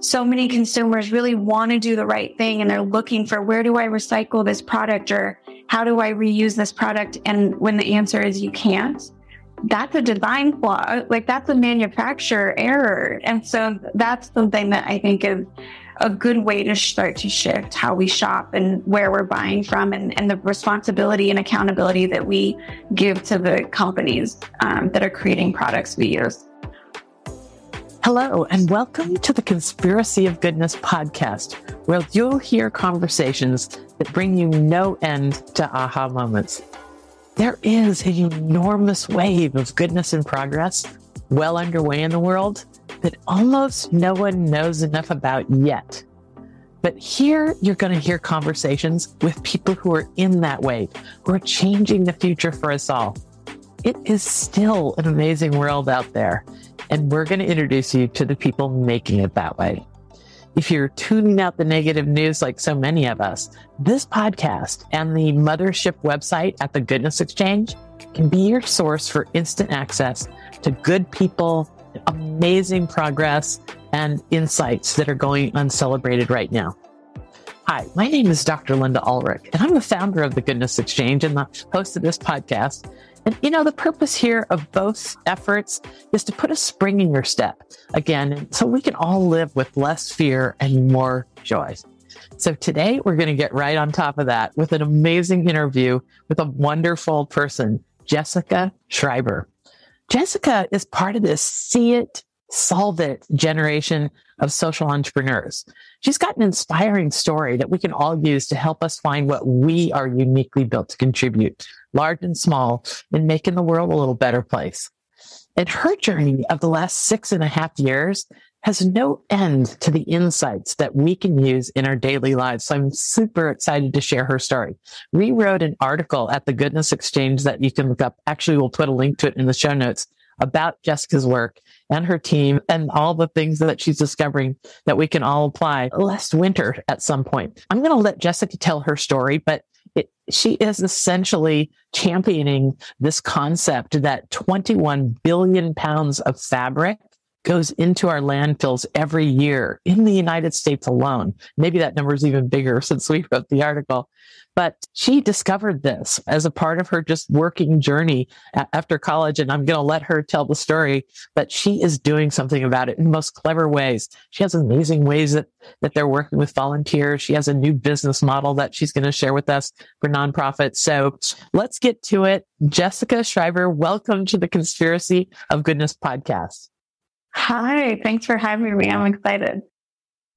so many consumers really want to do the right thing and they're looking for where do I recycle this product or how do I reuse this product? And when the answer is you can't, that's a design flaw. Like that's a manufacturer error. And so that's something that I think is a good way to start to shift how we shop and where we're buying from and, and the responsibility and accountability that we give to the companies um, that are creating products we use. Hello, and welcome to the Conspiracy of Goodness podcast, where you'll hear conversations that bring you no end to aha moments. There is an enormous wave of goodness and progress well underway in the world that almost no one knows enough about yet. But here you're going to hear conversations with people who are in that wave, who are changing the future for us all. It is still an amazing world out there and we're going to introduce you to the people making it that way. If you're tuning out the negative news like so many of us, this podcast and the mothership website at the Goodness Exchange can be your source for instant access to good people, amazing progress, and insights that are going uncelebrated right now. Hi, my name is Dr. Linda Ulrich, and I'm the founder of the Goodness Exchange and the host of this podcast. And you know, the purpose here of both efforts is to put a spring in your step again, so we can all live with less fear and more joy. So today we're going to get right on top of that with an amazing interview with a wonderful person, Jessica Schreiber. Jessica is part of this See It, Solve It generation of social entrepreneurs. She's got an inspiring story that we can all use to help us find what we are uniquely built to contribute large and small, in making the world a little better place. And her journey of the last six and a half years has no end to the insights that we can use in our daily lives. So I'm super excited to share her story. We wrote an article at the Goodness Exchange that you can look up. Actually, we'll put a link to it in the show notes about Jessica's work and her team and all the things that she's discovering that we can all apply last winter at some point. I'm going to let Jessica tell her story, but she is essentially championing this concept that 21 billion pounds of fabric goes into our landfills every year in the United States alone. Maybe that number is even bigger since we wrote the article. But she discovered this as a part of her just working journey after college. And I'm going to let her tell the story, but she is doing something about it in most clever ways. She has amazing ways that, that they're working with volunteers. She has a new business model that she's going to share with us for nonprofits. So let's get to it. Jessica Schreiber, welcome to the Conspiracy of Goodness podcast. Hi, thanks for having me. I'm excited.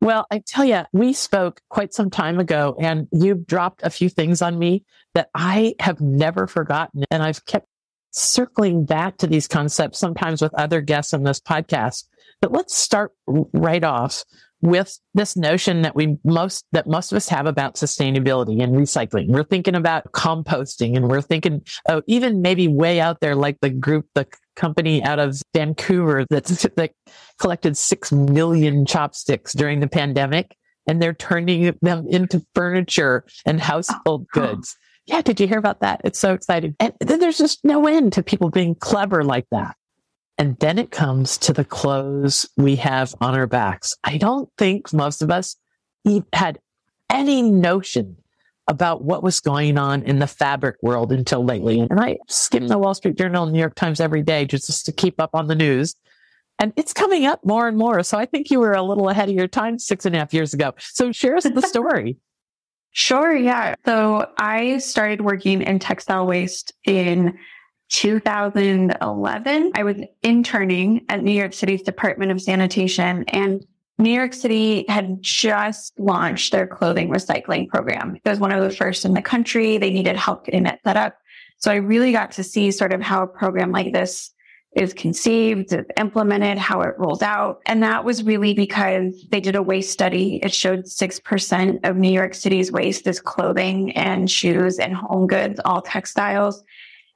Well, I tell you, we spoke quite some time ago and you've dropped a few things on me that I have never forgotten. And I've kept circling back to these concepts sometimes with other guests on this podcast. But let's start right off with this notion that we most that most of us have about sustainability and recycling. We're thinking about composting and we're thinking oh, even maybe way out there like the group the company out of Vancouver that, that collected 6 million chopsticks during the pandemic and they're turning them into furniture and household goods. Yeah, did you hear about that? It's so exciting. And then there's just no end to people being clever like that. And then it comes to the clothes we have on our backs. I don't think most of us had any notion about what was going on in the fabric world until lately. And I skim the Wall Street Journal and New York Times every day just to keep up on the news. And it's coming up more and more. So I think you were a little ahead of your time six and a half years ago. So share us the story. Sure. Yeah. So I started working in textile waste in 2011. I was interning at New York City's Department of Sanitation and New York City had just launched their clothing recycling program. It was one of the first in the country. They needed help getting it set up. So I really got to see sort of how a program like this is conceived, implemented, how it rolls out. And that was really because they did a waste study. It showed 6% of New York City's waste is clothing and shoes and home goods, all textiles.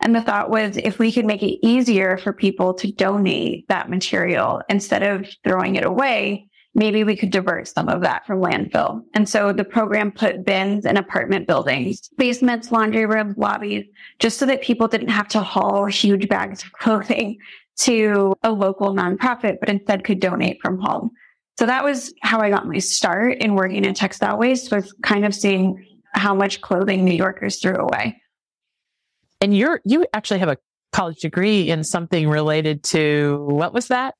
And the thought was if we could make it easier for people to donate that material instead of throwing it away, maybe we could divert some of that from landfill. And so the program put bins in apartment buildings, basements, laundry rooms, lobbies, just so that people didn't have to haul huge bags of clothing to a local nonprofit, but instead could donate from home. So that was how I got my start in working in textile waste was kind of seeing how much clothing New Yorkers threw away. And you're you actually have a college degree in something related to what was that?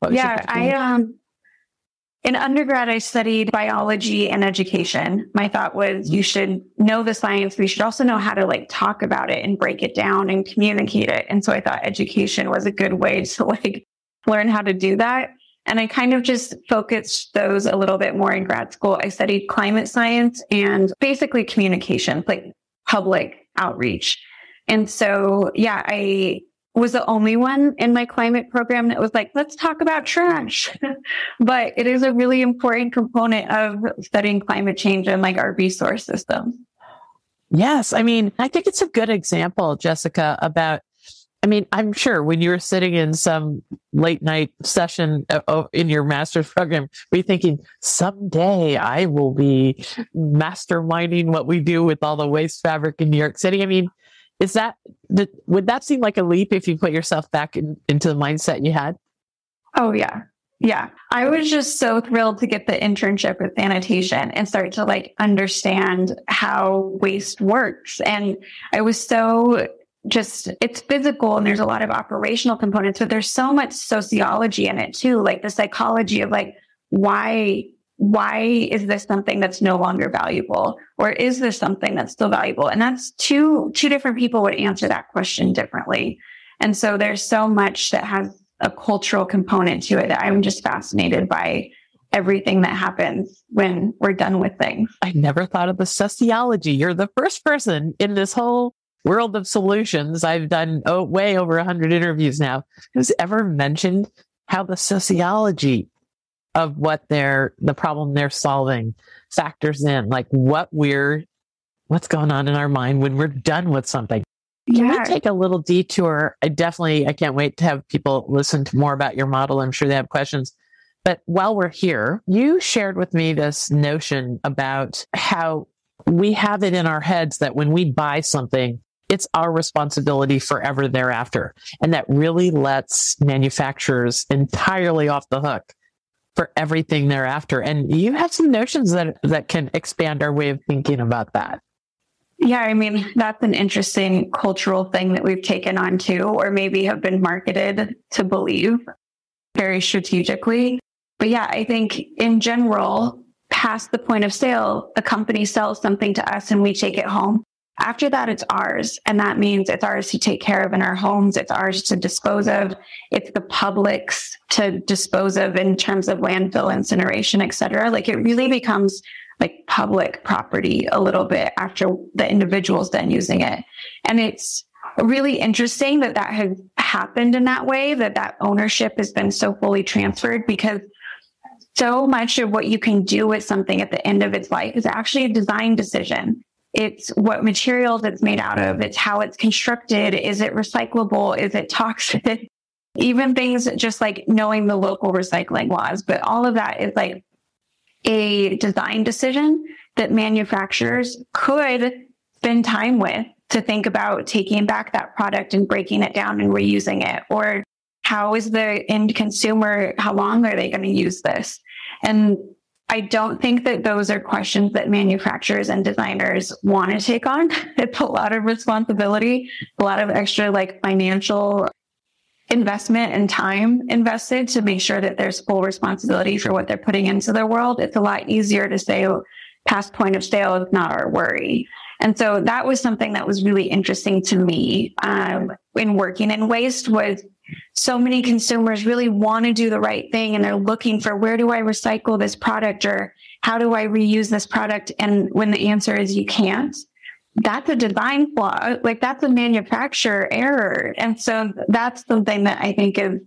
Was yeah, I um in undergrad I studied biology and education. My thought was you should know the science, but you should also know how to like talk about it and break it down and communicate it. And so I thought education was a good way to like learn how to do that. And I kind of just focused those a little bit more in grad school. I studied climate science and basically communication, like public outreach. And so, yeah, I was the only one in my climate program that was like, let's talk about trash. but it is a really important component of studying climate change and like our resource system. Yes. I mean, I think it's a good example, Jessica, about I mean, I'm sure when you were sitting in some late night session uh, in your master's program, were you thinking, someday I will be masterminding what we do with all the waste fabric in New York City? I mean, is that, would that seem like a leap if you put yourself back in, into the mindset you had? Oh, yeah. Yeah. I was just so thrilled to get the internship with sanitation and start to like understand how waste works. And I was so just it's physical and there's a lot of operational components, but there's so much sociology in it too, like the psychology of like why why is this something that's no longer valuable? Or is this something that's still valuable? And that's two two different people would answer that question differently. And so there's so much that has a cultural component to it that i'm just fascinated by everything that happens when we're done with things. I never thought of the sociology. You're the first person in this whole world of solutions, I've done oh, way over 100 interviews now, who's ever mentioned how the sociology of what they're, the problem they're solving factors in, like what we're, what's going on in our mind when we're done with something. Can yeah. we take a little detour? I definitely, I can't wait to have people listen to more about your model. I'm sure they have questions. But while we're here, you shared with me this notion about how we have it in our heads that when we buy something, it's our responsibility forever thereafter. And that really lets manufacturers entirely off the hook for everything thereafter. And you have some notions that, that can expand our way of thinking about that. Yeah, I mean, that's an interesting cultural thing that we've taken on too, or maybe have been marketed to believe very strategically. But yeah, I think in general, past the point of sale, a company sells something to us and we take it home. After that, it's ours. And that means it's ours to take care of in our homes. It's ours to dispose of. It's the public's to dispose of in terms of landfill incineration, et cetera. Like it really becomes like public property a little bit after the individual's done using it. And it's really interesting that that has happened in that way, that that ownership has been so fully transferred because so much of what you can do with something at the end of its life is actually a design decision. It's what materials it's made out of. It's how it's constructed. Is it recyclable? Is it toxic? Even things just like knowing the local recycling laws. But all of that is like a design decision that manufacturers could spend time with to think about taking back that product and breaking it down and reusing it. Or how is the end consumer, how long are they going to use this? And I don't think that those are questions that manufacturers and designers want to take on. It's a lot of responsibility, a lot of extra like financial investment and time invested to make sure that there's full responsibility for what they're putting into their world. It's a lot easier to say past point of sale is not our worry. And so that was something that was really interesting to me um, in working in waste was so many consumers really want to do the right thing and they're looking for where do I recycle this product or how do I reuse this product? And when the answer is you can't, that's a design flaw. Like that's a manufacturer error. And so that's something that I think is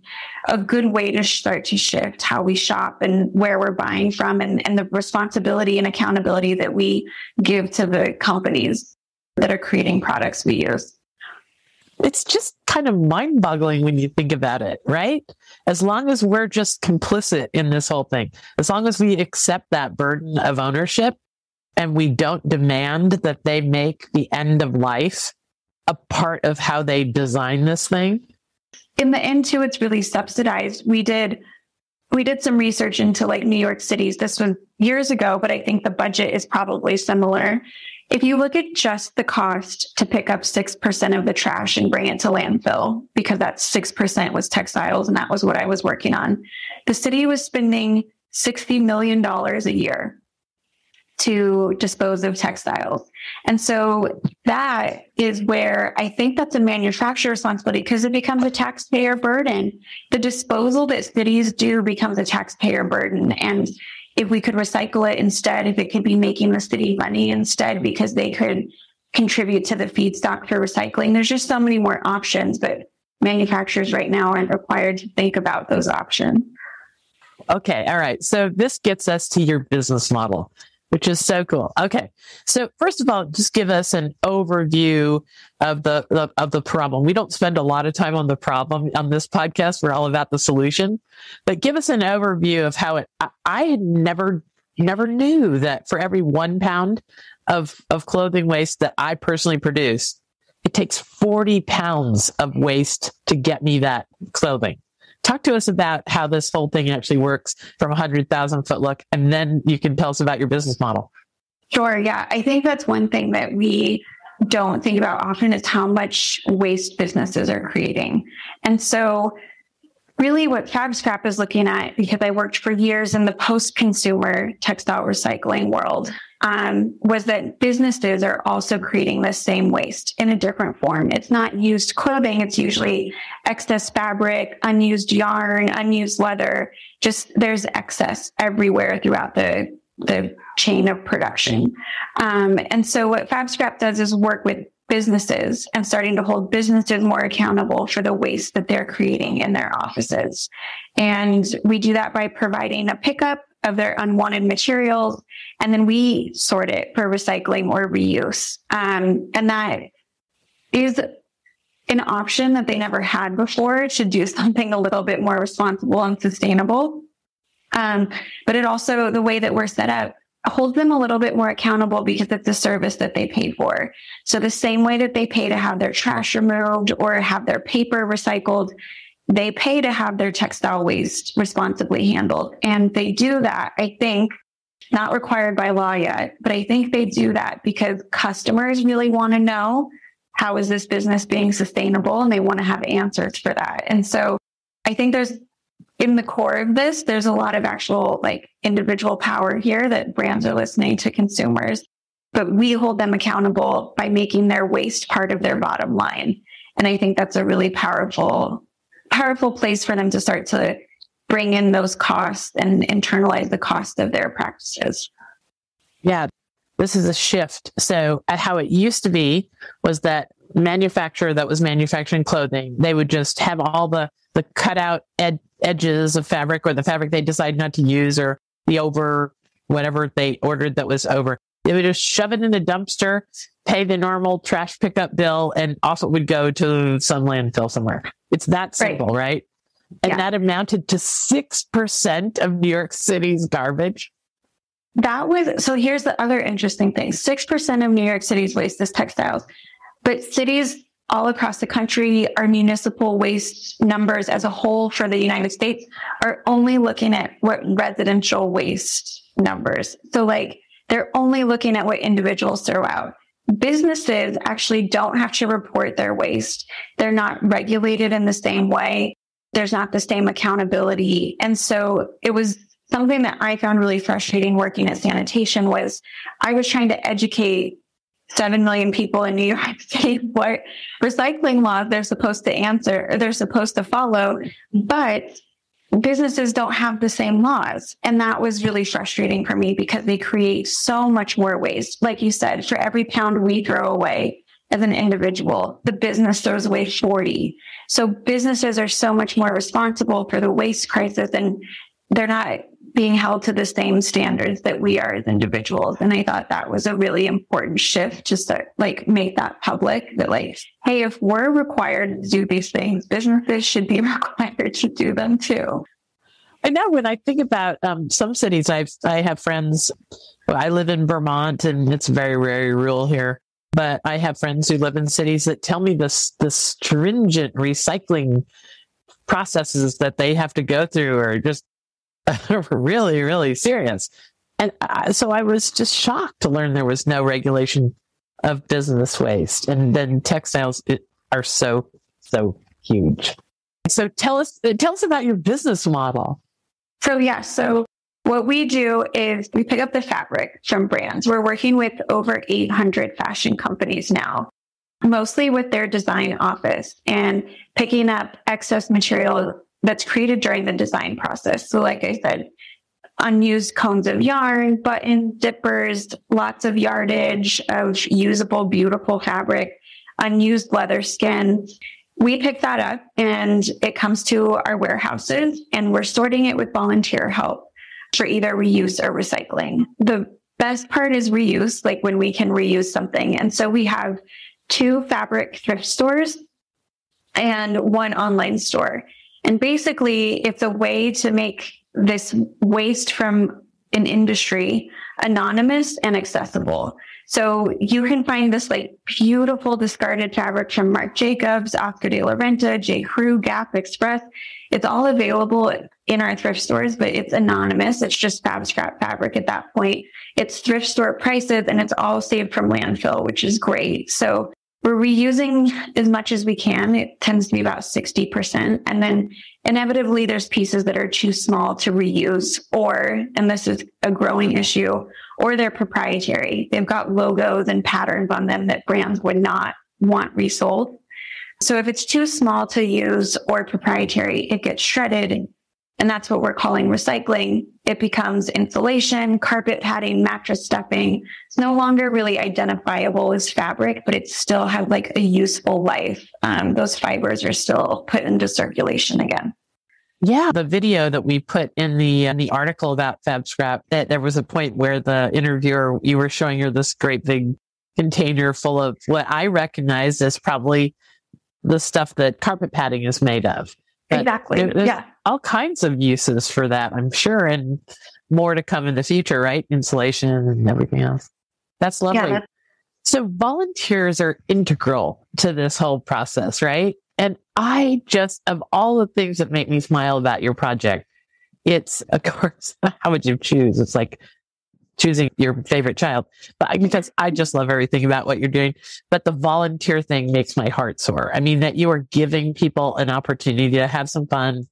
a good way to start to shift how we shop and where we're buying from and, and the responsibility and accountability that we give to the companies that are creating products we use it's just kind of mind boggling when you think about it, right? As long as we're just complicit in this whole thing, as long as we accept that burden of ownership and we don't demand that they make the end of life a part of how they design this thing. In the end, too, it's really subsidized. We did we did some research into like New York City's. This was years ago, but I think the budget is probably similar. If you look at just the cost to pick up 6% of the trash and bring it to landfill, because that 6% was textiles and that was what I was working on, the city was spending $60 million a year to dispose of textiles. And so that is where I think that's a manufacturer responsibility because it becomes a taxpayer burden. The disposal that cities do becomes a taxpayer burden. And if we could recycle it instead, if it could be making the city money instead because they could contribute to the feedstock for recycling, there's just so many more options, but manufacturers right now aren't required to think about those options. Okay. All right. So this gets us to your business model, which is so cool. Okay. So first of all, just give us an overview of the, of the problem. We don't spend a lot of time on the problem on this podcast. We're all about the solution, but give us an overview of how it, I, I had never, never knew that for every one pound of, of clothing waste that I personally produce, it takes 40 pounds of waste to get me that clothing. Talk to us about how this whole thing actually works from a 100,000 foot look, and then you can tell us about your business model. Sure. Yeah. I think that's one thing that we don't think about often is how much waste businesses are creating. And so really what FabScrap is looking at, because I worked for years in the post consumer textile recycling world, um, was that businesses are also creating the same waste in a different form. It's not used clothing. It's usually excess fabric, unused yarn, unused leather. Just there's excess everywhere throughout the, the chain of production. Um, and so what FabScrap does is work with businesses and starting to hold businesses more accountable for the waste that they're creating in their offices. And we do that by providing a pickup of their unwanted materials, and then we sort it for recycling or reuse. Um, and that is an option that they never had before to do something a little bit more responsible and sustainable. Um, but it also, the way that we're set up, holds them a little bit more accountable because it's a service that they pay for. So the same way that they pay to have their trash removed or have their paper recycled, they pay to have their textile waste responsibly handled. And they do that, I think, not required by law yet, but I think they do that because customers really want to know how is this business being sustainable and they want to have answers for that. And so I think there's in the core of this, there's a lot of actual like individual power here that brands are listening to consumers, but we hold them accountable by making their waste part of their bottom line. And I think that's a really powerful powerful place for them to start to bring in those costs and internalize the cost of their practices. Yeah, this is a shift. So, how it used to be was that manufacturer that was manufacturing clothing, they would just have all the the cutout ed- edges of fabric or the fabric they decided not to use or the over whatever they ordered that was over. They would just shove it in a dumpster, pay the normal trash pickup bill, and off it would go to some landfill somewhere. It's that simple, right? right? And yeah. that amounted to 6% of New York City's garbage. That was so here's the other interesting thing 6% of New York City's waste is textiles, but cities all across the country, our municipal waste numbers as a whole for the United States are only looking at what residential waste numbers. So, like, they're only looking at what individuals throw out businesses actually don't have to report their waste. They're not regulated in the same way. There's not the same accountability. And so it was something that I found really frustrating working at sanitation was I was trying to educate 7 million people in New York City what recycling laws they're supposed to answer, or they're supposed to follow. But businesses don't have the same laws. And that was really frustrating for me because they create so much more waste. Like you said, for every pound we throw away as an individual, the business throws away 40. So businesses are so much more responsible for the waste crisis and they're not being held to the same standards that we are as individuals. And I thought that was a really important shift just to like make that public that like, hey, if we're required to do these things, businesses should be required to do them too. I know when I think about um, some cities, I've I have friends. I live in Vermont, and it's very very rural here. But I have friends who live in cities that tell me this the stringent recycling processes that they have to go through are just really, really serious. And I, so I was just shocked to learn there was no regulation of business waste. And then textiles are so, so huge. So tell us, uh, tell us about your business model. So yeah, so what we do is we pick up the fabric from brands. We're working with over 800 fashion companies now, mostly with their design office and picking up excess material that's created during the design process. So like I said, unused cones of yarn, button dippers, lots of yardage of usable, beautiful fabric, unused leather skin. We pick that up and it comes to our warehouses and we're sorting it with volunteer help for either reuse or recycling. The best part is reuse, like when we can reuse something. And so we have two fabric thrift stores and one online store. And basically, it's a way to make this waste from an industry anonymous and accessible. So you can find this like beautiful discarded fabric from Marc Jacobs, Oscar de la Renta, J. Crew, Gap Express. It's all available in our thrift stores, but it's anonymous. It's just FabScrap fabric at that point. It's thrift store prices and it's all saved from landfill, which is great. So we're reusing as much as we can. It tends to be about 60%. And then inevitably there's pieces that are too small to reuse or, and this is a growing issue, or they're proprietary. They've got logos and patterns on them that brands would not want resold. So if it's too small to use or proprietary, it gets shredded and that's what we're calling recycling. It becomes insulation, carpet padding, mattress stuffing. It's no longer really identifiable as fabric, but it still has like a useful life. Um, those fibers are still put into circulation again. Yeah, the video that we put in the in the article about FabScrap, that there was a point where the interviewer you were showing her this great big container full of what I recognize as probably the stuff that carpet padding is made of. But exactly. Yeah. All kinds of uses for that, I'm sure, and more to come in the future, right? Insulation and everything else. That's lovely. Yeah, that's- so volunteers are integral to this whole process, right? And I just, of all the things that make me smile about your project, it's, of course, how would you choose? It's like choosing your favorite child. But because I just love everything about what you're doing. But the volunteer thing makes my heart soar. I mean, that you are giving people an opportunity to have some fun,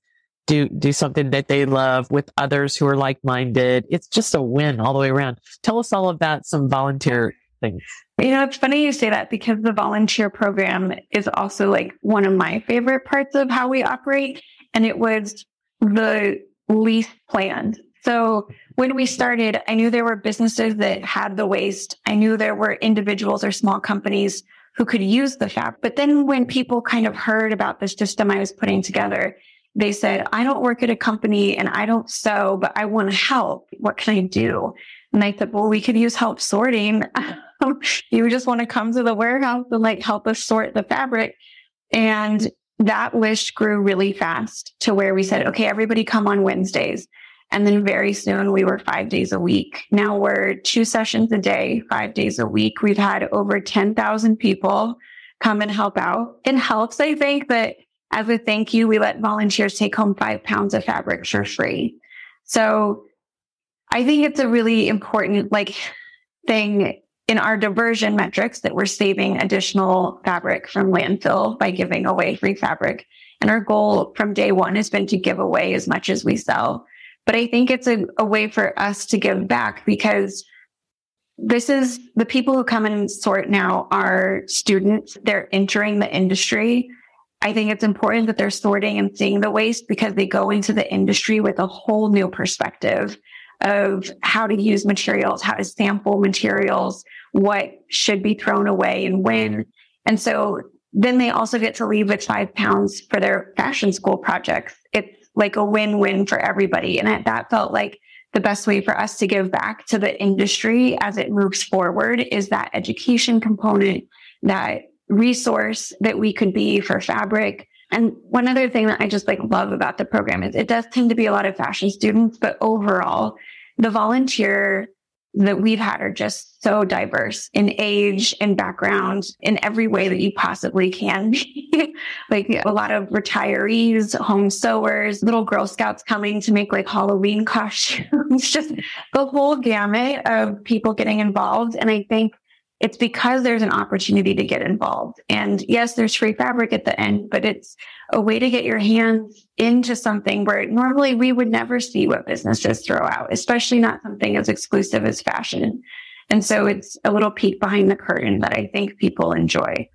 do, do something that they love with others who are like minded. It's just a win all the way around. Tell us all about some volunteer things. You know, it's funny you say that because the volunteer program is also like one of my favorite parts of how we operate. And it was the least planned. So when we started, I knew there were businesses that had the waste. I knew there were individuals or small companies who could use the fab. But then when people kind of heard about the system I was putting together, they said, I don't work at a company and I don't sew, but I want to help. What can I do? And I said, well, we could use help sorting. you just want to come to the warehouse and like help us sort the fabric. And that list grew really fast to where we said, okay, everybody come on Wednesdays. And then very soon we were five days a week. Now we're two sessions a day, five days a week. We've had over 10,000 people come and help out. It helps, I think, that as a thank you, we let volunteers take home five pounds of fabric for free. So I think it's a really important like thing in our diversion metrics that we're saving additional fabric from landfill by giving away free fabric. And our goal from day one has been to give away as much as we sell. But I think it's a, a way for us to give back because this is the people who come and sort now are students. They're entering the industry. I think it's important that they're sorting and seeing the waste because they go into the industry with a whole new perspective of how to use materials, how to sample materials, what should be thrown away and when. And so then they also get to leave with five pounds for their fashion school projects. Like a win-win for everybody. And that felt like the best way for us to give back to the industry as it moves forward is that education component, that resource that we could be for fabric. And one other thing that I just like love about the program is it does tend to be a lot of fashion students, but overall, the volunteer that we've had are just so diverse in age and background in every way that you possibly can be. like a lot of retirees, home sewers, little Girl Scouts coming to make like Halloween costumes, just the whole gamut of people getting involved. And I think it's because there's an opportunity to get involved. And yes, there's free fabric at the end, but it's a way to get your hands into something where normally we would never see what businesses throw out, especially not something as exclusive as fashion. And so it's a little peek behind the curtain that I think people enjoy.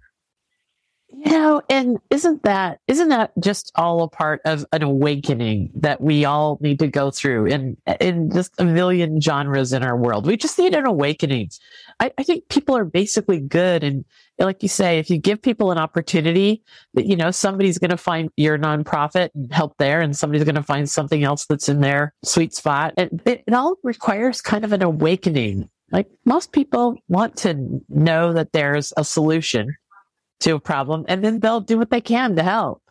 You know, and isn't that isn't that just all a part of an awakening that we all need to go through in in just a million genres in our world? We just need an awakening. I, I think people are basically good and like you say, if you give people an opportunity that, you know, somebody's going to find your nonprofit and help there and somebody's going to find something else that's in their sweet spot. And it, it all requires kind of an awakening. Like most people want to know that there's a solution to a problem and then they'll do what they can to help.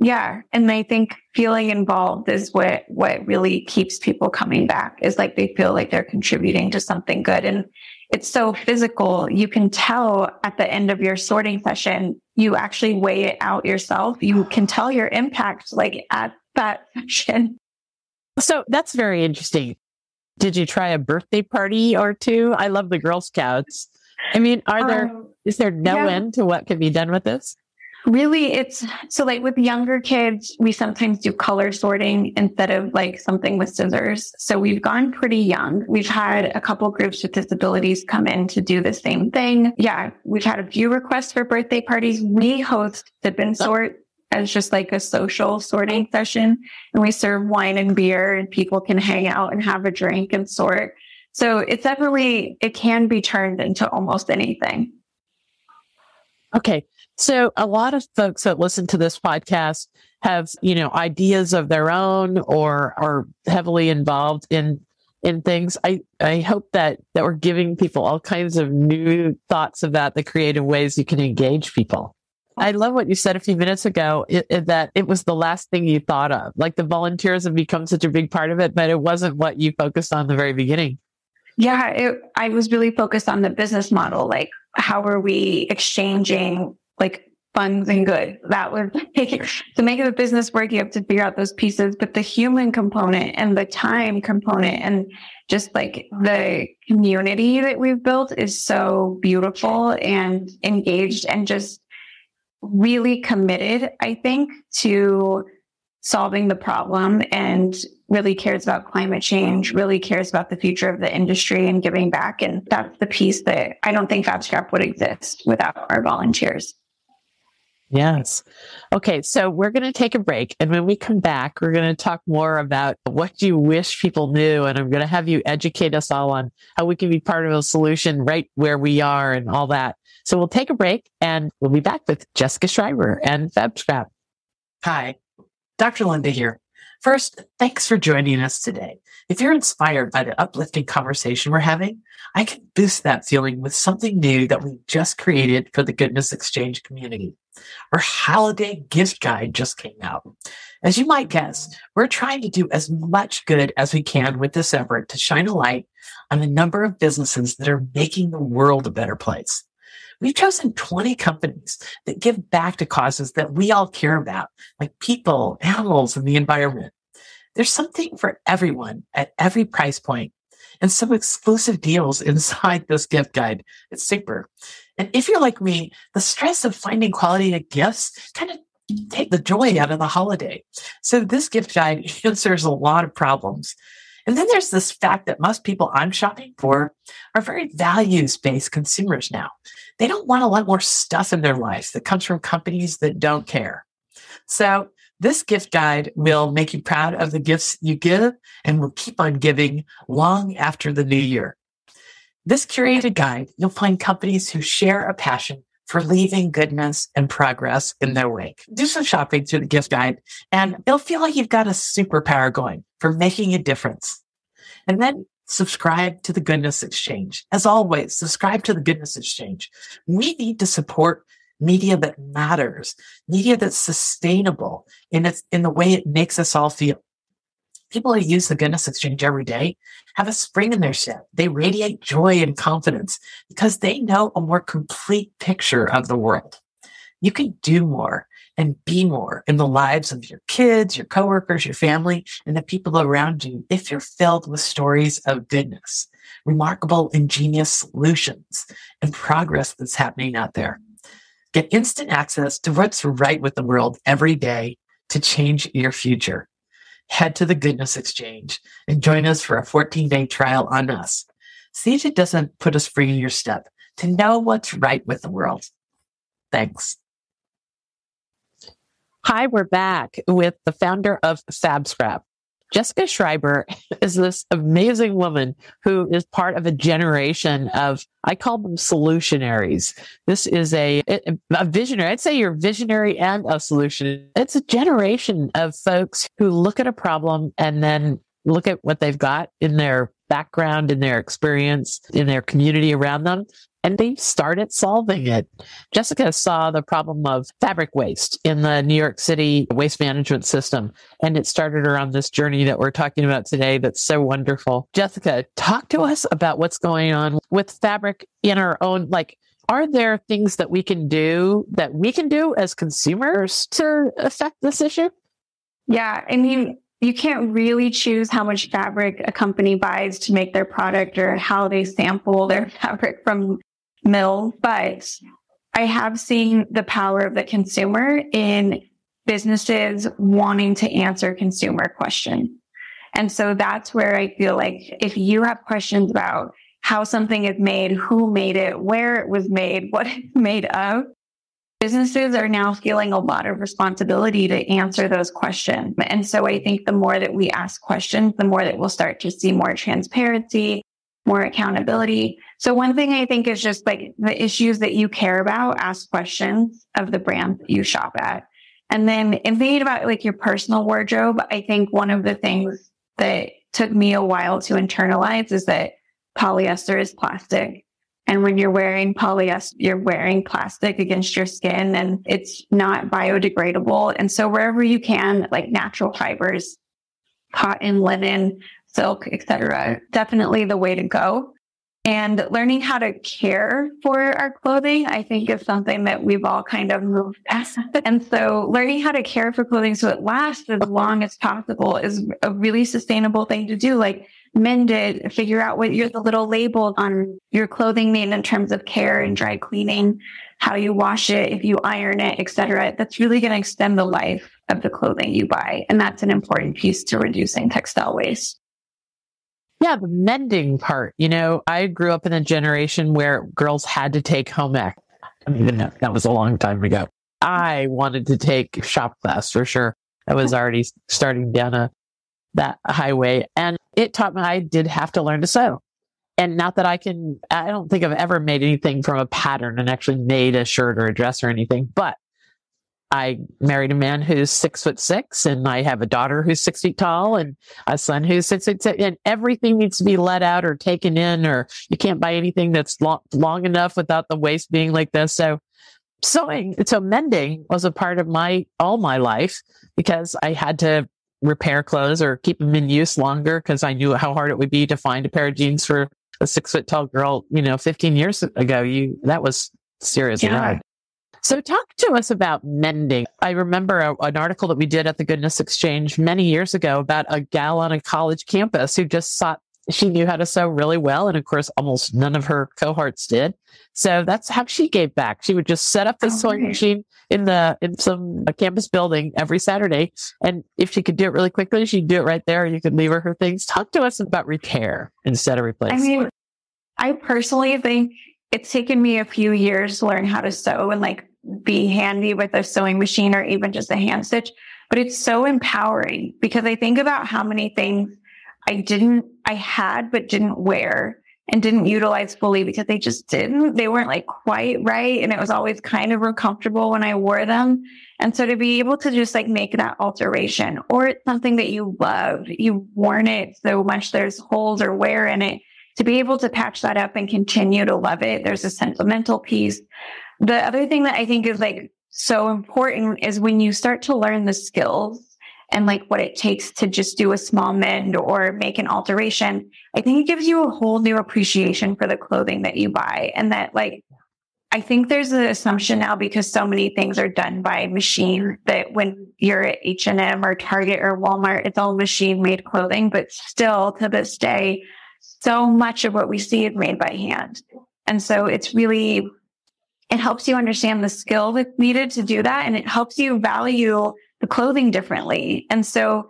Yeah. And I think feeling involved is what, what really keeps people coming back is like they feel like they're contributing to something good. And it's so physical. You can tell at the end of your sorting session, you actually weigh it out yourself. You can tell your impact like at that session. So that's very interesting. Did you try a birthday party or two? I love the Girl Scouts. I mean, are there um, is there no yeah. end to what can be done with this? Really, it's so like with younger kids, we sometimes do color sorting instead of like something with scissors. So we've gone pretty young. We've had a couple groups with disabilities come in to do the same thing. Yeah, we've had a few requests for birthday parties. We host Sip and Sort as just like a social sorting session and we serve wine and beer and people can hang out and have a drink and sort. So it's definitely, it can be turned into almost anything. Okay. So a lot of folks that listen to this podcast have, you know, ideas of their own or are heavily involved in in things. I, I hope that that we're giving people all kinds of new thoughts about the creative ways you can engage people. I love what you said a few minutes ago it, it, that it was the last thing you thought of. Like the volunteers have become such a big part of it, but it wasn't what you focused on the very beginning. Yeah, it, I was really focused on the business model. Like, how are we exchanging like funds and goods? That was to make the business work. You have to figure out those pieces, but the human component and the time component and just like the community that we've built is so beautiful and engaged and just really committed, I think, to solving the problem and really cares about climate change, really cares about the future of the industry and giving back. And that's the piece that I don't think FabScrap would exist without our volunteers. Yes. Okay. So we're going to take a break. And when we come back, we're going to talk more about what you wish people knew. And I'm going to have you educate us all on how we can be part of a solution right where we are and all that. So we'll take a break and we'll be back with Jessica Schreiber and FabScrap. Hi, Dr. Linda here. First, thanks for joining us today. If you're inspired by the uplifting conversation we're having, I can boost that feeling with something new that we just created for the Goodness Exchange community. Our holiday gift guide just came out. As you might guess, we're trying to do as much good as we can with this effort to shine a light on the number of businesses that are making the world a better place. We've chosen 20 companies that give back to causes that we all care about, like people, animals, and the environment. There's something for everyone at every price point and some exclusive deals inside this gift guide. It's super. And if you're like me, the stress of finding quality gifts kind of take the joy out of the holiday. So this gift guide answers a lot of problems. And then there's this fact that most people I'm shopping for are very values based consumers now. They don't want a lot more stuff in their lives that comes from companies that don't care. So this gift guide will make you proud of the gifts you give and will keep on giving long after the new year. This curated guide, you'll find companies who share a passion for leaving goodness and progress in their wake. Do some shopping through the gift guide and it'll feel like you've got a superpower going for making a difference. And then subscribe to the Goodness Exchange. As always, subscribe to the Goodness Exchange. We need to support media that matters, media that's sustainable in its, in the way it makes us all feel. People who use the Goodness Exchange every day have a spring in their step. They radiate joy and confidence because they know a more complete picture of the world. You can do more and be more in the lives of your kids, your coworkers, your family, and the people around you if you're filled with stories of goodness, remarkable, ingenious solutions, and progress that's happening out there. Get instant access to what's right with the world every day to change your future. Head to the Goodness Exchange and join us for a 14 day trial on us. See if it doesn't put us free in your step to know what's right with the world. Thanks. Hi, we're back with the founder of FabScrap. Jessica Schreiber is this amazing woman who is part of a generation of, I call them solutionaries. This is a, a visionary. I'd say you're visionary and a solution. It's a generation of folks who look at a problem and then look at what they've got in their background, in their experience, in their community around them, and they started solving it. Jessica saw the problem of fabric waste in the New York City waste management system, and it started her on this journey that we're talking about today that's so wonderful. Jessica, talk to us about what's going on with fabric in our own, like, are there things that we can do that we can do as consumers to affect this issue? Yeah. I mean, you can't really choose how much fabric a company buys to make their product or how they sample their fabric from mill, but I have seen the power of the consumer in businesses wanting to answer consumer questions. And so that's where I feel like if you have questions about how something is made, who made it, where it was made, what it's made of, businesses are now feeling a lot of responsibility to answer those questions. And so I think the more that we ask questions, the more that we'll start to see more transparency, more accountability. So one thing I think is just like the issues that you care about, ask questions of the brand that you shop at. And then in thinking about like your personal wardrobe, I think one of the things that took me a while to internalize is that polyester is plastic. And when you're wearing polyester, you're wearing plastic against your skin and it's not biodegradable. And so wherever you can, like natural fibers, cotton, linen, silk, etc. Definitely the way to go. And learning how to care for our clothing, I think is something that we've all kind of moved past. and so learning how to care for clothing so it lasts as long as possible is a really sustainable thing to do. Like mend it, figure out what your the little label on your clothing mean in terms of care and dry cleaning, how you wash it, if you iron it, etc. That's really going to extend the life of the clothing you buy. And that's an important piece to reducing textile waste. Yeah, the mending part. You know, I grew up in a generation where girls had to take home ec. I mean, that was a long time ago. I wanted to take shop class for sure. I was already starting down a that highway, and it taught me I did have to learn to sew. And not that I can, I don't think I've ever made anything from a pattern and actually made a shirt or a dress or anything, but I married a man who's six foot six, and I have a daughter who's six feet tall, and a son who's six feet six, and everything needs to be let out or taken in, or you can't buy anything that's long, long enough without the waist being like this. So sewing, so mending was a part of my all my life because I had to repair clothes or keep them in use longer because I knew how hard it would be to find a pair of jeans for a six foot tall girl. You know, 15 years ago, you that was serious yeah. ride. So, talk to us about mending. I remember a, an article that we did at the Goodness Exchange many years ago about a gal on a college campus who just sought, she knew how to sew really well. And of course, almost none of her cohorts did. So that's how she gave back. She would just set up the oh, sewing machine in the, in some uh, campus building every Saturday. And if she could do it really quickly, she'd do it right there. You could leave her her things. Talk to us about repair instead of replace. I mean, I personally think it's taken me a few years to learn how to sew and like be handy with a sewing machine or even just a hand stitch. But it's so empowering because I think about how many things I didn't, I had, but didn't wear and didn't utilize fully because they just didn't. They weren't like quite right. And it was always kind of uncomfortable when I wore them. And so to be able to just like make that alteration or it's something that you love, you've worn it so much there's holes or wear in it to be able to patch that up and continue to love it. There's a sentimental piece. The other thing that I think is like so important is when you start to learn the skills and like what it takes to just do a small mend or make an alteration, I think it gives you a whole new appreciation for the clothing that you buy. And that like, I think there's an assumption now because so many things are done by machine that when you're at H&M or Target or Walmart, it's all machine made clothing, but still to this day, so much of what we see is made by hand. And so it's really, it helps you understand the skill that's needed to do that. And it helps you value the clothing differently. And so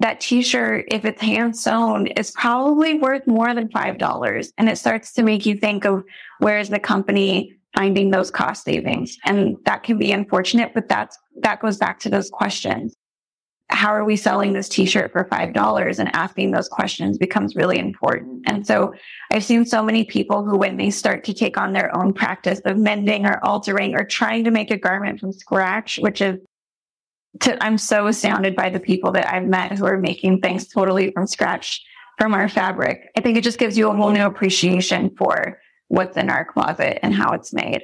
that t-shirt, if it's hand sewn, is probably worth more than $5. And it starts to make you think of where's the company finding those cost savings. And that can be unfortunate, but that's, that goes back to those questions. How are we selling this t-shirt for $5 and asking those questions becomes really important. And so I've seen so many people who, when they start to take on their own practice of mending or altering or trying to make a garment from scratch, which is to, I'm so astounded by the people that I've met who are making things totally from scratch from our fabric. I think it just gives you a whole new appreciation for what's in our closet and how it's made.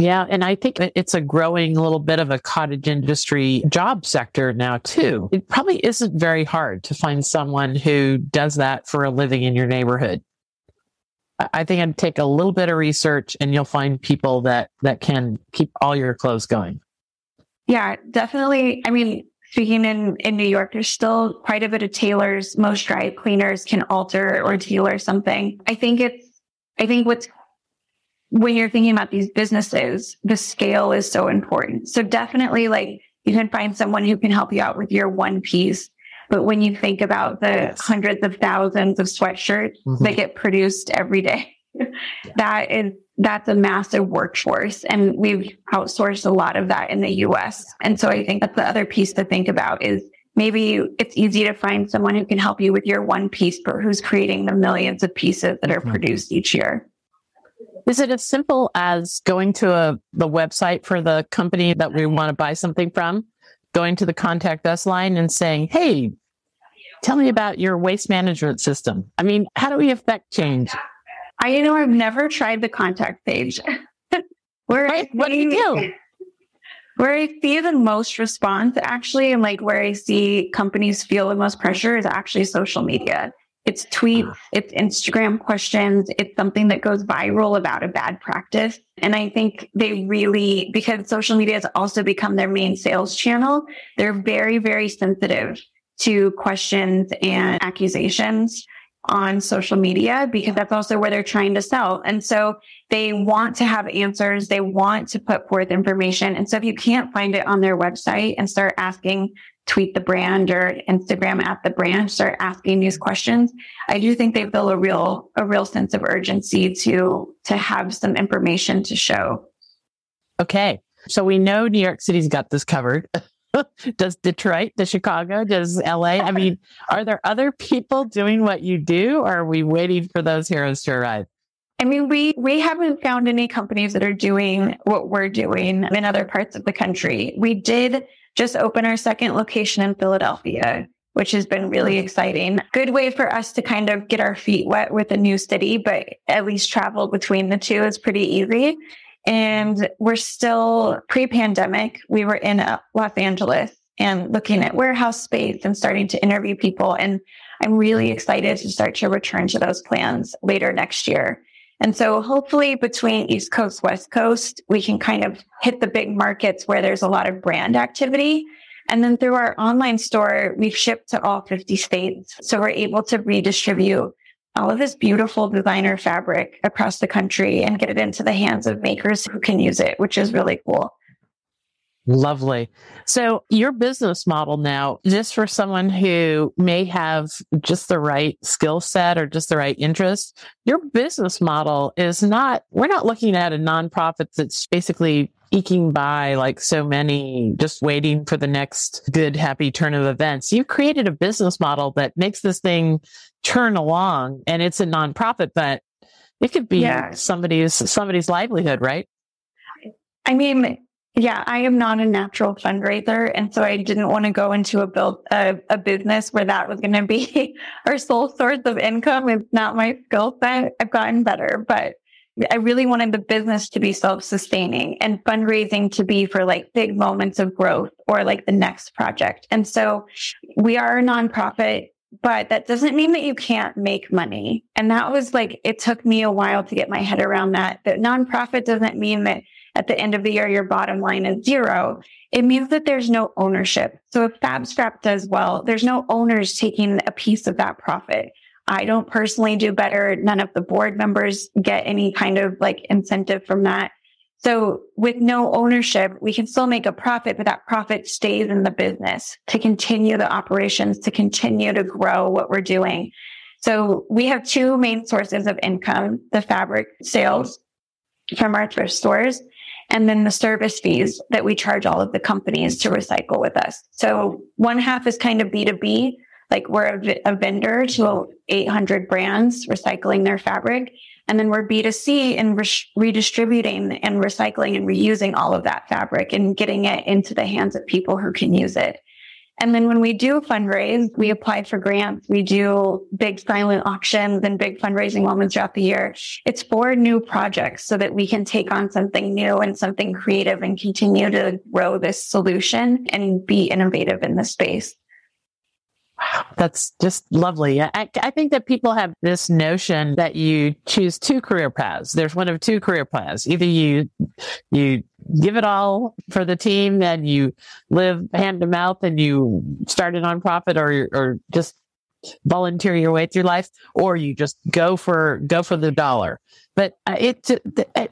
Yeah. And I think it's a growing little bit of a cottage industry job sector now, too. It probably isn't very hard to find someone who does that for a living in your neighborhood. I think I'd take a little bit of research and you'll find people that, that can keep all your clothes going. Yeah, definitely. I mean, speaking in, in New York, there's still quite a bit of tailors. Most dry cleaners can alter or tailor something. I think it's, I think what's, when you're thinking about these businesses, the scale is so important. So definitely like you can find someone who can help you out with your one piece. But when you think about the yes. hundreds of thousands of sweatshirts mm-hmm. that get produced every day, that is that's a massive workforce and we've outsourced a lot of that in the US. And so I think that's the other piece to think about is maybe it's easy to find someone who can help you with your one piece, but who's creating the millions of pieces that are mm-hmm. produced each year. Is it as simple as going to a, the website for the company that we want to buy something from, going to the contact us line and saying, Hey, tell me about your waste management system? I mean, how do we affect change? I you know I've never tried the contact page. where right? what do you do? Where I see the most response actually, and like where I see companies feel the most pressure is actually social media. It's tweets, it's Instagram questions, it's something that goes viral about a bad practice. And I think they really, because social media has also become their main sales channel, they're very, very sensitive to questions and accusations on social media because that's also where they're trying to sell. And so they want to have answers. They want to put forth information. And so if you can't find it on their website and start asking, tweet the brand or Instagram at the brand, start asking these questions, I do think they feel a real, a real sense of urgency to, to have some information to show. Okay. So we know New York City's got this covered. does Detroit, does Chicago, does LA? I mean, are there other people doing what you do or are we waiting for those heroes to arrive? I mean, we, we haven't found any companies that are doing what we're doing in other parts of the country. We did just open our second location in Philadelphia, which has been really exciting. Good way for us to kind of get our feet wet with a new city, but at least travel between the two is pretty easy. And we're still pre pandemic. We were in uh, Los Angeles and looking at warehouse space and starting to interview people. And I'm really excited to start to return to those plans later next year. And so hopefully between East Coast, West Coast, we can kind of hit the big markets where there's a lot of brand activity. And then through our online store, we've shipped to all 50 states. So we're able to redistribute all of this beautiful designer fabric across the country and get it into the hands of makers who can use it, which is really cool. Lovely. So your business model now, just for someone who may have just the right skill set or just the right interest, your business model is not, we're not looking at a nonprofit that's basically eking by like so many, just waiting for the next good, happy turn of events. You've created a business model that makes this thing turn along and it's a nonprofit, but it could be yeah. somebody's, somebody's livelihood, right? I mean, yeah, I am not a natural fundraiser. And so I didn't want to go into a build a, a business where that was going to be our sole source of income. It's not my skill set. I've gotten better, but I really wanted the business to be self sustaining and fundraising to be for like big moments of growth or like the next project. And so we are a nonprofit, but that doesn't mean that you can't make money. And that was like, it took me a while to get my head around that. That nonprofit doesn't mean that at the end of the year, your bottom line is zero. It means that there's no ownership. So if FabScrap does well, there's no owners taking a piece of that profit. I don't personally do better. None of the board members get any kind of like incentive from that. So with no ownership, we can still make a profit, but that profit stays in the business to continue the operations, to continue to grow what we're doing. So we have two main sources of income, the fabric sales from our thrift stores and then the service fees that we charge all of the companies to recycle with us. So one half is kind of B2B, like we're a, vendor to 800 brands recycling their fabric. And then we're B2C in re- redistributing and recycling and reusing all of that fabric and getting it into the hands of people who can use it. And then when we do fundraise, we apply for grants. We do big silent auctions and big fundraising moments throughout the year. It's for new projects so that we can take on something new and something creative and continue to grow this solution and be innovative in the space. That's just lovely. I, I think that people have this notion that you choose two career paths. There's one of two career paths. Either you, you give it all for the team and you live hand to mouth and you start a nonprofit or, or just volunteer your way through life or you just go for, go for the dollar. But uh, it,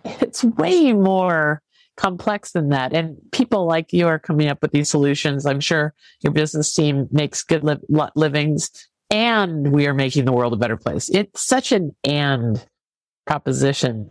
it's way more complex than that. And people like you are coming up with these solutions. I'm sure your business team makes good li- livings and we are making the world a better place. It's such an and proposition.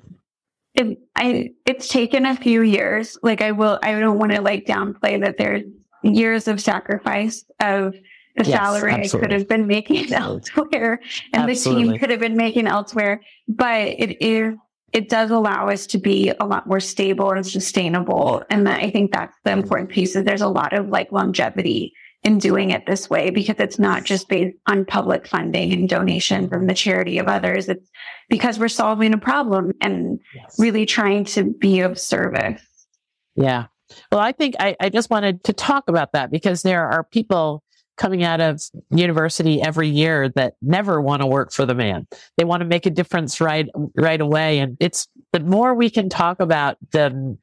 It, I, it's taken a few years. Like I will, I don't want to like downplay that there's years of sacrifice of the yes, salary absolutely. I could have been making elsewhere and absolutely. the team could have been making elsewhere. But it is it does allow us to be a lot more stable and sustainable. And I think that's the important piece is there's a lot of like longevity in doing it this way because it's not just based on public funding and donation from the charity of others. It's because we're solving a problem and yes. really trying to be of service. Yeah. Well, I think I, I just wanted to talk about that because there are people coming out of university every year that never want to work for the man. They want to make a difference right, right away. And it's the more we can talk about the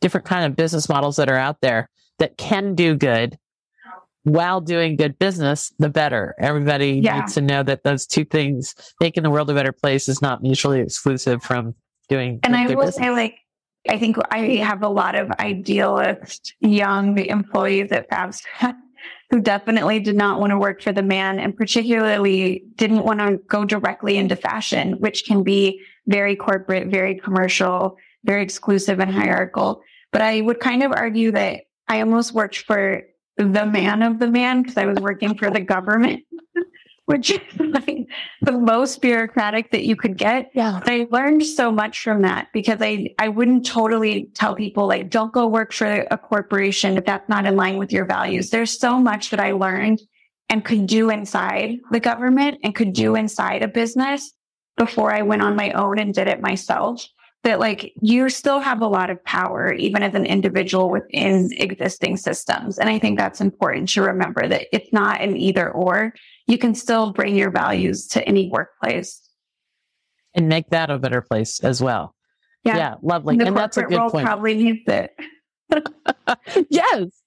different kind of business models that are out there that can do good while doing good business, the better. Everybody yeah. needs to know that those two things, making the world a better place is not mutually exclusive from doing. And I will business. say like, I think I have a lot of idealist young employees at FabScrap who definitely did not want to work for the man and particularly didn't want to go directly into fashion, which can be very corporate, very commercial, very exclusive and hierarchical. But I would kind of argue that I almost worked for the man of the man because I was working for the government which is like the most bureaucratic that you could get. Yeah. But I learned so much from that because I, I wouldn't totally tell people like, don't go work for a corporation if that's not in line with your values. There's so much that I learned and could do inside the government and could do inside a business before I went on my own and did it myself that like you still have a lot of power even as an individual within existing systems and i think that's important to remember that it's not an either or you can still bring your values to any workplace and make that a better place as well yeah, yeah lovely and, and that's a good point probably needs it yes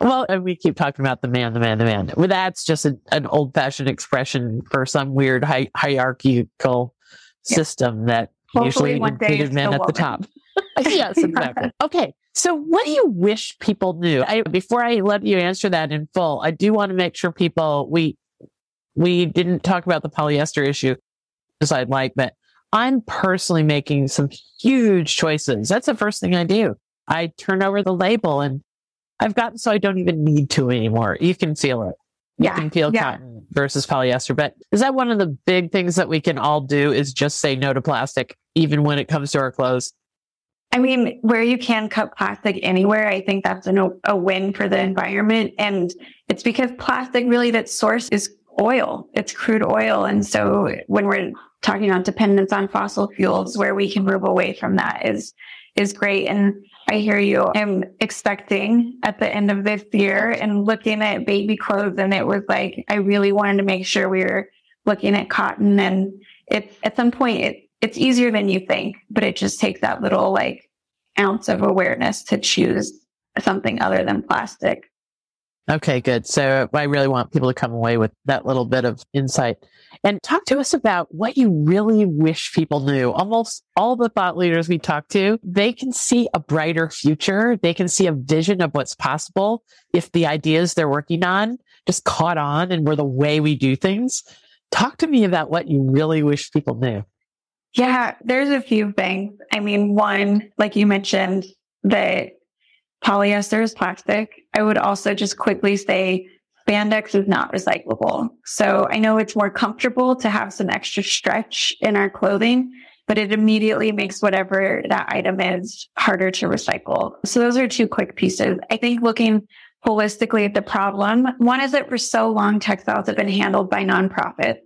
well, and we keep talking about the man, the man, the man. Well, that's just a, an old fashioned expression for some weird hi- hierarchical yeah. system that Hopefully usually included men at the top. yes, exactly. Okay. So what do you wish people knew? I, before I let you answer that in full, I do want to make sure people, we, we didn't talk about the polyester issue as I'd like, but I'm personally making some huge choices. That's the first thing I do. I turn over the label and I've gotten so I don't even need to anymore. You can feel it. You yeah, can feel yeah. cotton versus polyester. But is that one of the big things that we can all do is just say no to plastic, even when it comes to our clothes? I mean, where you can cut plastic anywhere, I think that's an, a win for the environment. And it's because plastic really, that source is oil. It's crude oil. And so when we're talking about dependence on fossil fuels, where we can move away from that is is great. And I hear you. I'm expecting at the end of this year and looking at baby clothes, and it was like I really wanted to make sure we were looking at cotton. And it's at some point it it's easier than you think, but it just takes that little like ounce of awareness to choose something other than plastic. Okay, good. So I really want people to come away with that little bit of insight and talk to us about what you really wish people knew. Almost all the thought leaders we talk to, they can see a brighter future. They can see a vision of what's possible if the ideas they're working on just caught on and were the way we do things. Talk to me about what you really wish people knew. Yeah, there's a few things. I mean, one, like you mentioned, that polyester is plastic. I would also just quickly say spandex is not recyclable. So I know it's more comfortable to have some extra stretch in our clothing, but it immediately makes whatever that item is harder to recycle. So those are two quick pieces. I think looking holistically at the problem, one is that for so long, textiles have been handled by nonprofits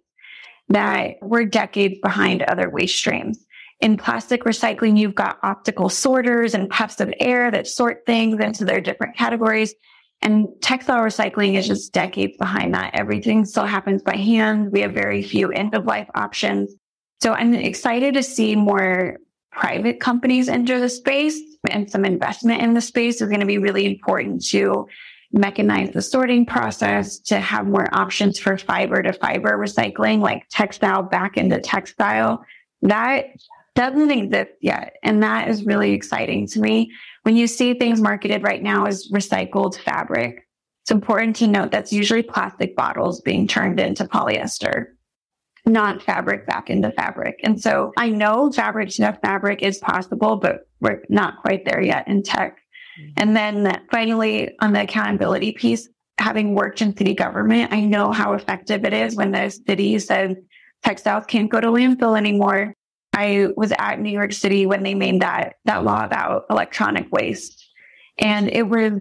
that we're decades behind other waste streams. In plastic recycling, you've got optical sorters and puffs of air that sort things into their different categories. And textile recycling is just decades behind that. Everything still happens by hand. We have very few end of life options. So I'm excited to see more private companies enter the space and some investment in the space is going to be really important to mechanize the sorting process, to have more options for fiber to fiber recycling, like textile back into textile. That doesn't exist yet. And that is really exciting to me. When you see things marketed right now as recycled fabric, it's important to note that's usually plastic bottles being turned into polyester, not fabric back into fabric. And so I know fabric to fabric is possible, but we're not quite there yet in tech. Mm-hmm. And then finally, on the accountability piece, having worked in city government, I know how effective it is when the city says textiles can't go to landfill anymore. I was at New York City when they made that that law about electronic waste. And it was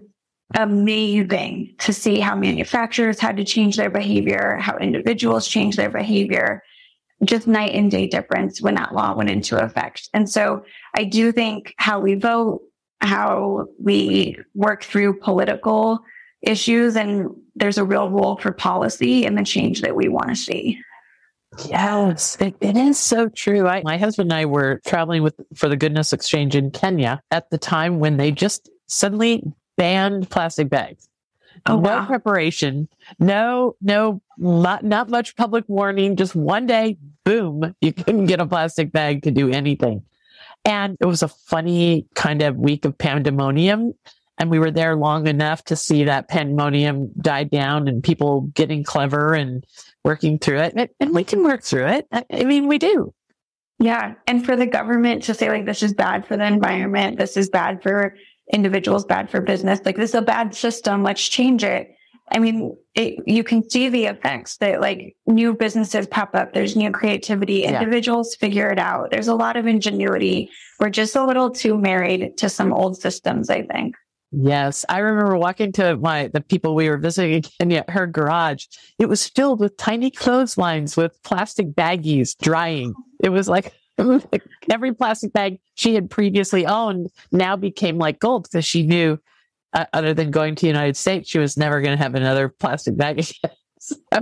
amazing to see how manufacturers had to change their behavior, how individuals changed their behavior, just night and day difference when that law went into effect. And so I do think how we vote, how we work through political issues, and there's a real role for policy and the change that we want to see. Yes, it, it is so true. I, my husband and I were traveling with for the Goodness Exchange in Kenya at the time when they just suddenly banned plastic bags. Oh, no wow. preparation, no, no, not, not much public warning. Just one day, boom, you couldn't get a plastic bag to do anything. And it was a funny kind of week of pandemonium. And we were there long enough to see that pandemonium die down and people getting clever and working through it. And we can work through it. I mean, we do. Yeah. And for the government to say, like, this is bad for the environment, this is bad for individuals, bad for business, like, this is a bad system, let's change it. I mean, it, you can see the effects that like new businesses pop up. There's new creativity. Yeah. Individuals figure it out. There's a lot of ingenuity. We're just a little too married to some old systems, I think. Yes, I remember walking to my the people we were visiting and yet her garage. It was filled with tiny clotheslines with plastic baggies drying. It was like every plastic bag she had previously owned now became like gold because she knew, uh, other than going to the United States, she was never going to have another plastic bag again.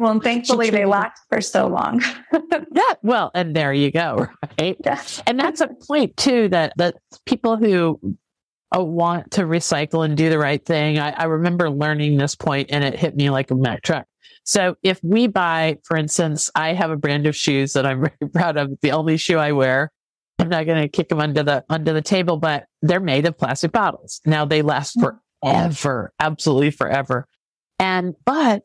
well, and thankfully they last for so long. yeah. Well, and there you go. Right. Yes. And that's a point too, that, that people who a want to recycle and do the right thing. I, I, remember learning this point and it hit me like a Mack truck. So if we buy, for instance, I have a brand of shoes that I'm very proud of. The only shoe I wear. I'm not going to kick them under the, under the table, but they're made of plastic bottles. Now they last mm. forever, absolutely forever. And, but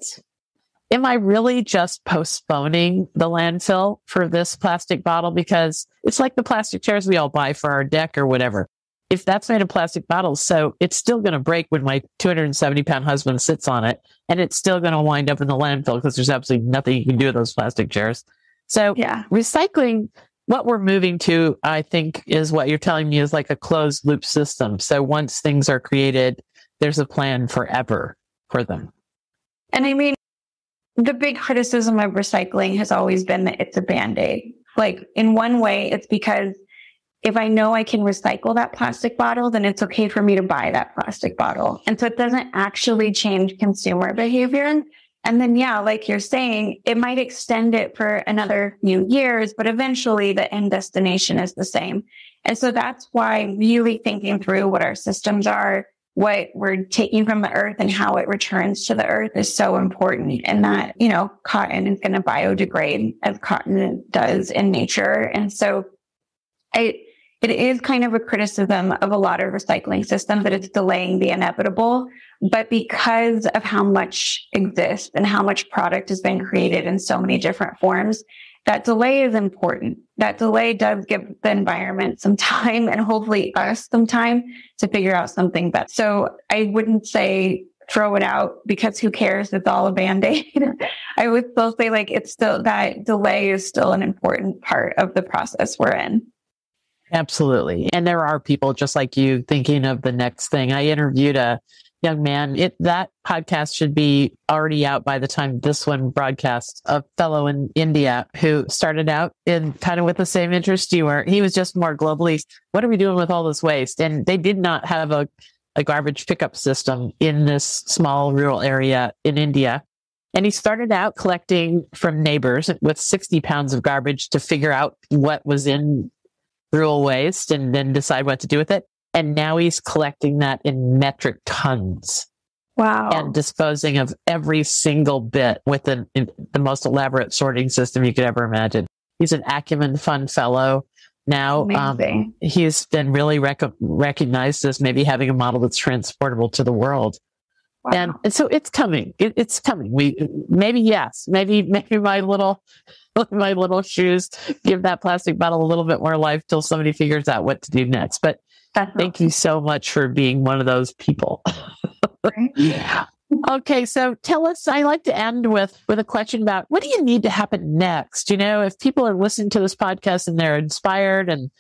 am I really just postponing the landfill for this plastic bottle? Because it's like the plastic chairs we all buy for our deck or whatever if that's made of plastic bottles, so it's still going to break when my 270 pound husband sits on it, and it's still going to wind up in the landfill because there's absolutely nothing you can do with those plastic chairs. So, yeah, recycling, what we're moving to, I think, is what you're telling me is like a closed loop system. So once things are created, there's a plan forever for them. And I mean, the big criticism of recycling has always been that it's a band aid Like in one way, it's because if I know I can recycle that plastic bottle, then it's okay for me to buy that plastic bottle. And so it doesn't actually change consumer behavior. And then, yeah, like you're saying, it might extend it for another few years, but eventually the end destination is the same. And so that's why really thinking through what our systems are, what we're taking from the earth and how it returns to the earth is so important. And that, you know, cotton is going to biodegrade as cotton does in nature. And so I, it is kind of a criticism of a lot of recycling systems that it's delaying the inevitable. But because of how much exists and how much product has been created in so many different forms, that delay is important. That delay does give the environment some time and hopefully us some time to figure out something better. So I wouldn't say throw it out because who cares? It's all a band aid. I would still say like it's still that delay is still an important part of the process we're in. Absolutely. And there are people just like you thinking of the next thing. I interviewed a young man. It, that podcast should be already out by the time this one broadcasts. A fellow in India who started out in kind of with the same interest you were. He was just more globally. What are we doing with all this waste? And they did not have a, a garbage pickup system in this small rural area in India. And he started out collecting from neighbors with 60 pounds of garbage to figure out what was in rural waste and then decide what to do with it. And now he's collecting that in metric tons. Wow. And disposing of every single bit with an, the most elaborate sorting system you could ever imagine. He's an Acumen Fund Fellow. Now, um, he's been really rec- recognized as maybe having a model that's transportable to the world. Wow. And, and, so it's coming. It, it's coming. We maybe yes, maybe maybe my little my little shoes give that plastic bottle a little bit more life till somebody figures out what to do next. But Thank you so much for being one of those people. yeah. Okay, so tell us. I like to end with with a question about what do you need to happen next? You know, if people are listening to this podcast and they're inspired and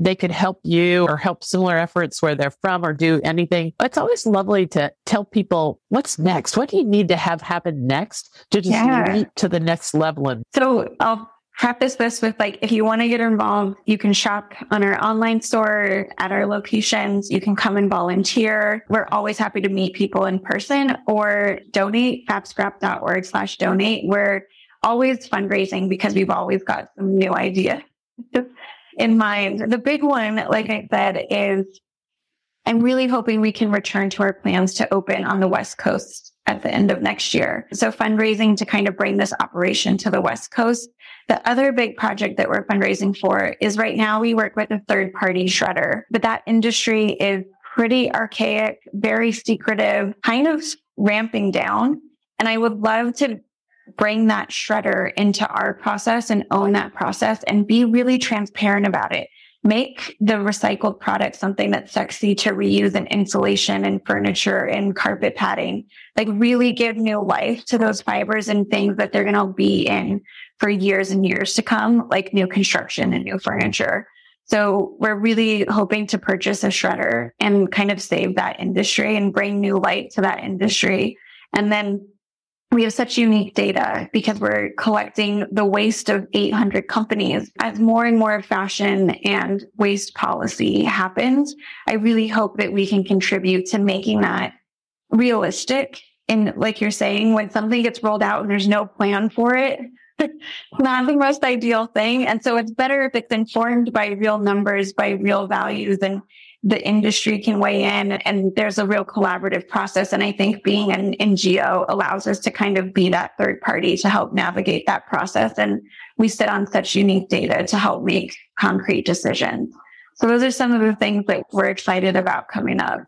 they could help you or help similar efforts where they're from or do anything. It's always lovely to tell people what's next. What do you need to have happen next to just yeah. leap to the next level? And so I'll preface this with like, if you want to get involved, you can shop on our online store at our locations. You can come and volunteer. We're always happy to meet people in person or donate fabscrap.org slash donate. We're always fundraising because we've always got some new ideas in mind. The big one, like I said, is I'm really hoping we can return to our plans to open on the West Coast at the end of next year. So fundraising to kind of bring this operation to the West Coast the other big project that we're fundraising for is right now we work with a third party shredder, but that industry is pretty archaic, very secretive, kind of ramping down. And I would love to bring that shredder into our process and own that process and be really transparent about it make the recycled product something that's sexy to reuse in insulation and furniture and carpet padding. Like really give new life to those fibers and things that they're going to be in for years and years to come, like new construction and new furniture. So we're really hoping to purchase a shredder and kind of save that industry and bring new light to that industry. And then we have such unique data because we're collecting the waste of 800 companies. As more and more fashion and waste policy happens, I really hope that we can contribute to making that realistic. And like you're saying, when something gets rolled out and there's no plan for it, not the most ideal thing. And so it's better if it's informed by real numbers, by real values and the industry can weigh in and there's a real collaborative process. And I think being an NGO allows us to kind of be that third party to help navigate that process. And we sit on such unique data to help make concrete decisions. So those are some of the things that we're excited about coming up.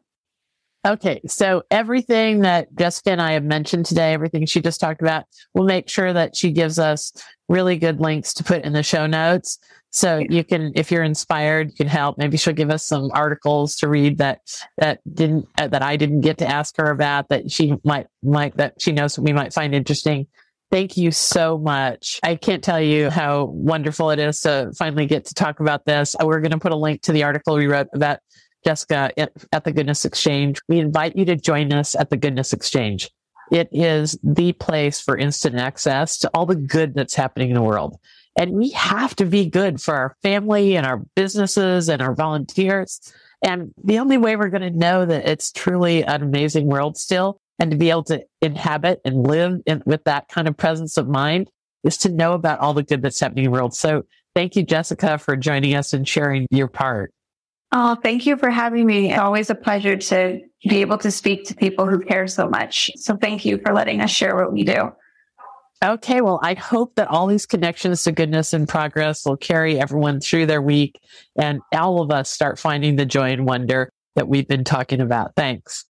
Okay. So everything that Jessica and I have mentioned today, everything she just talked about, we'll make sure that she gives us really good links to put in the show notes. So you can, if you're inspired, you can help. Maybe she'll give us some articles to read that, that didn't, uh, that I didn't get to ask her about that she might, might, that she knows we might find interesting. Thank you so much. I can't tell you how wonderful it is to finally get to talk about this. We're going to put a link to the article we wrote about Jessica at, the Goodness Exchange. We invite you to join us at the Goodness Exchange. It is the place for instant access to all the good that's happening in the world. And we have to be good for our family and our businesses and our volunteers. And the only way we're going to know that it's truly an amazing world still and to be able to inhabit and live in, with that kind of presence of mind is to know about all the good that's happening in the world. So thank you, Jessica, for joining us and sharing your part. Oh, thank you for having me. It's always a pleasure to be able to speak to people who care so much. So thank you for letting us share what we do. Okay, well, I hope that all these connections to goodness and progress will carry everyone through their week and all of us start finding the joy and wonder that we've been talking about. Thanks.